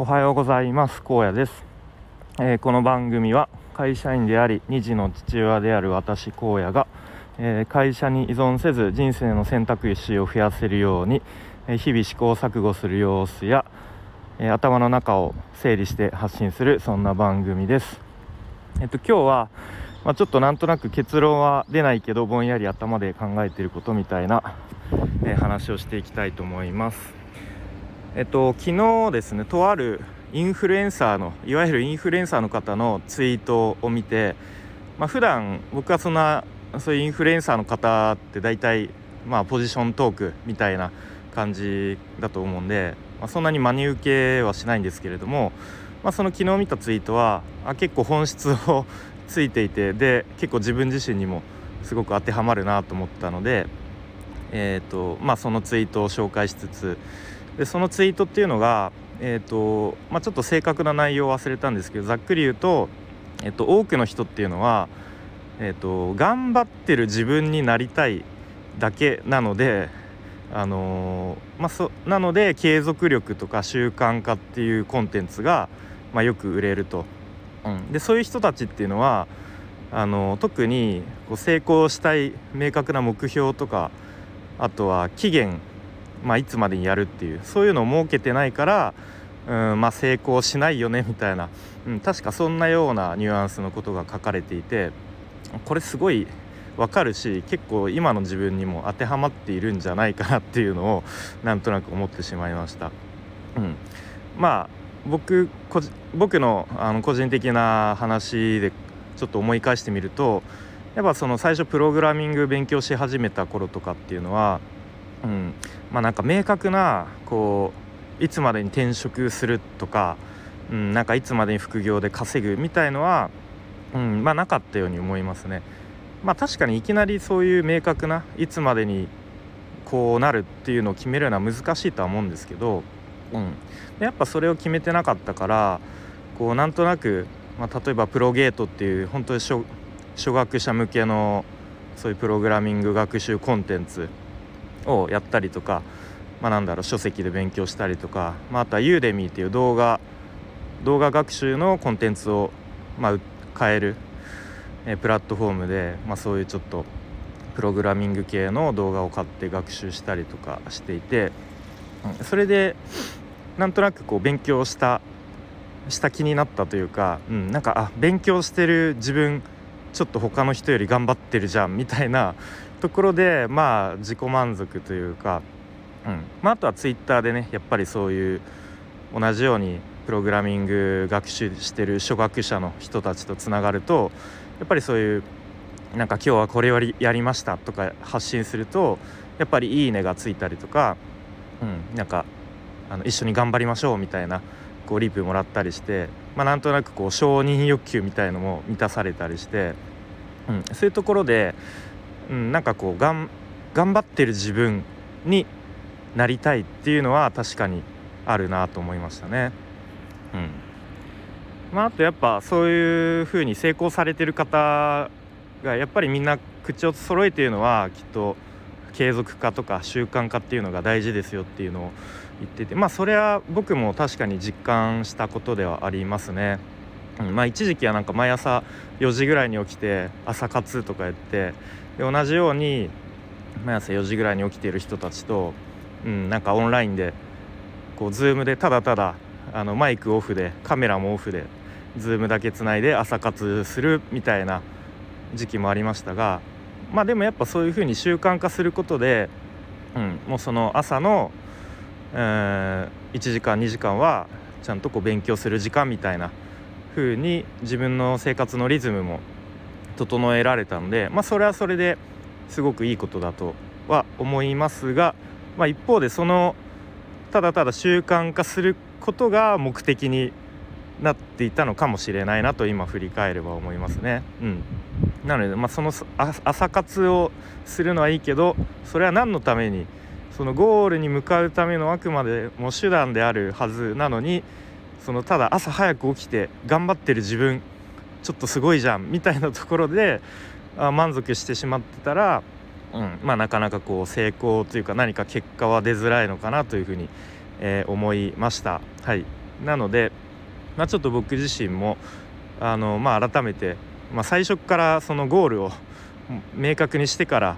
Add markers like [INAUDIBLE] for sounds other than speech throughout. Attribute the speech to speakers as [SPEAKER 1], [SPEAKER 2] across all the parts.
[SPEAKER 1] おはようございます。荒野です、えー、この番組は会社員であり2児の父親である私荒野が、えー、会社に依存せず人生の選択肢を増やせるように、えー、日々試行錯誤する様子や、え頭の中を整理して発信するそんな番組です。えっと今日はまあ、ちょっとなんとなく結論は出ないけどぼんやり頭で考えてることみたいな、え話をしていきたいと思います。えっと、昨日ですねとあるインフルエンサーのいわゆるインフルエンサーの方のツイートを見て、まあ、普段僕はそんなそういうインフルエンサーの方って大体まあポジショントークみたいな感じだと思うんで、まあ、そんなに真に受けはしないんですけれども、まあ、その昨日見たツイートはあ結構本質を [LAUGHS] ついていてで結構自分自身にもすごく当てはまるなと思ったので、えーとまあ、そのツイートを紹介しつつでそのツイートっていうのが、えーとまあ、ちょっと正確な内容を忘れたんですけどざっくり言うと,、えーと、多くの人っていうのは、えーと、頑張ってる自分になりたいだけなので、あのー、まあ、そなので継続力とか習慣化っていうコンテンツが、まあ、よく売れると。うん、でそういう人たちっていうのはあの特にこう成功したい明確な目標とかあとは期限まあ、いつまでにやるっていうそういうのを設けてないから、うんまあ、成功しないよねみたいな、うん、確かそんなようなニュアンスのことが書かれていてこれすごいわかるし結構今の自分にも当てはまっているんじゃないかなっていうのをなんとなく思ってしまいました。うん、まあ僕僕のあの個人的な話でちょっと思い返してみるとやっぱその最初プログラミング勉強し始めた頃とかっていうのはうん、まあなんか明確なこういつまでに転職するとか、うん、なんかいつまでに副業で稼ぐみたいのは、うん、まあなかったように思いますね。まあ確かにいきなりそういう明確ないつまでにこうなるっていうのを決めるのは難しいとは思うんですけど、うん、やっぱそれを決めてなかったからこうなんとなく、まあ、例えばプロゲートっていう本当に初学者向けのそういうプログラミング学習コンテンツをやったりとか、まあ、なんだろう書籍で勉強したりとか、まあ、あとはユーデミーっていう動画動画学習のコンテンツを、まあ、変える、えプラットフォームで、まあ、そういうちょっとプログラミング系の動画を買って学習したりとかしていて、うん、それでなんとなくこう勉強したした気になったというか、うん、なんかあ勉強してる自分ちょっと他の人より頑張ってるじゃんみたいなところでまあ自己満足というか、うん。まあ、あとはツイッターでねやっぱりそういう同じようにプログラミング学習してる初学者の人たちとつながるとやっぱりそういうなんか今日はこれをやりましたとか発信するとやっぱりいいねがついたりとか、うん、なんかあの一緒に頑張りましょうみたいなこうリプもらったりして、まあ、なんとなくこう承認欲求みたいのも満たされたりして、うん、そういうところでうん、なんかこうがん頑張ってる自分になりたいっていうのは確かにあるなと思いましたね。うんまあ、あとやっぱそういう風に成功されてる方がやっぱりみんな口を揃えているのはきっと継続化とか習慣化っていうのが大事ですよっていうのを言っててまあそれは僕も確かに実感したことではありますね。うん、まあ一時期はなんか毎朝4時ぐらいに起きて朝活とかやってで同じように毎朝4時ぐらいに起きている人たちと、うん、なんかオンラインでこう Zoom でただただあのマイクオフでカメラもオフで Zoom だけつないで朝活するみたいな時期もありましたがまあでもやっぱそういうふうに習慣化することで、うん、もうその朝の、えー、1時間2時間はちゃんとこう勉強する時間みたいな風に自分の生活のリズムも整えられたので、まあ、それはそれですごくいいことだとは思いますが、まあ、一方でそのただただ習慣化することが目的になっていたのかもしれないなと今振り返れば思いますね。うん、なので、まあ、その朝活をするのはいいけどそれは何のためにそのゴールに向かうためのあくまでも手段であるはずなのにそのただ朝早く起きて頑張ってる自分ちょっとすごいじゃんみたいなところであ満足してしまってたら、うんまあ、なかなかこう成功というか何か結果は出づらいのかなというふうに、えー、思いました。はいなので、まあ、ちょっと僕自身もあの、まあ、改めて、まあ、最初からそのゴールを明確にしてから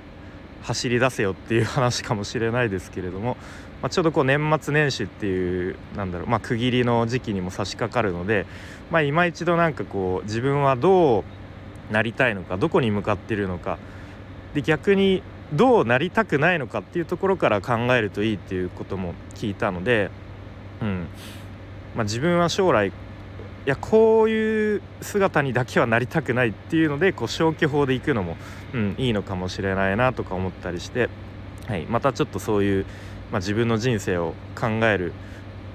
[SPEAKER 1] 走り出せよっていう話かもしれないですけれども、まあ、ちょうどこう年末年始っていうなんだろう、まあ、区切りの時期にも差し掛かるので、まあ、今一度なんかこう自分はどうなりたいのかどこに向かっているのかで逆にどうなりたくないのかっていうところから考えるといいっていうことも聞いたので、うん。まあ、自分は将来いやこういう姿にだけはなりたくないっていうのでこう消去法でいくのも、うん、いいのかもしれないなとか思ったりして、はい、またちょっとそういう、まあ、自分の人生を考える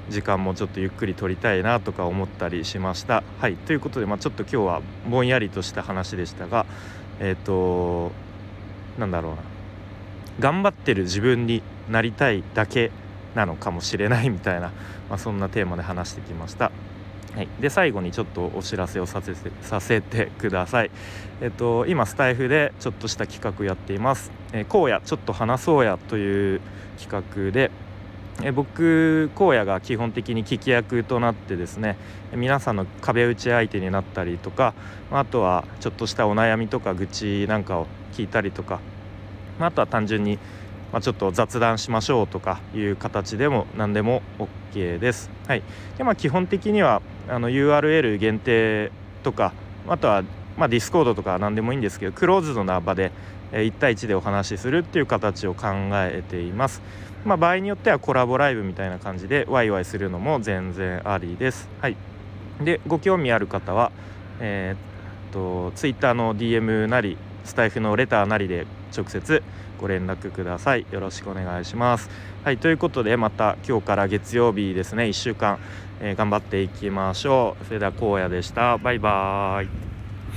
[SPEAKER 1] 時間もちょっとゆっくり取りたいなとか思ったりしました。はいということで、まあ、ちょっと今日はぼんやりとした話でしたがえっ、ー、となんだろうな頑張ってる自分になりたいだけなのかもしれないみたいな、まあ、そんなテーマで話してきました。はい、で最後にちょっとお知らせをさせてさせてください。えっと今スタイフでちょっとした企画やっています。えー、荒野ちょっと話そうやという企画で。え僕荒野が基本的に聞き役となってですね皆さんの壁打ち相手になったりとかあとはちょっとしたお悩みとか愚痴なんかを聞いたりとかあとは単純にまあ、ちょっと雑談しましょうとかいう形でも何でも OK です。はい、でまあ基本的にはあの URL 限定とかあとはまあ、ディスコードとか何でもいいんですけどクローズドな場で1対1でお話しするっていう形を考えています。まあ、場合によってはコラボライブみたいな感じでワイワイするのも全然ありです。はい、でご興味ある方は、えー、っと Twitter の DM なりスタイフのレターなりで直接ご連絡ください。よろしくお願いします。はいということでまた今日から月曜日ですね。1週間、えー、頑張っていきましょう。それでは荒野でした。バイバーイ。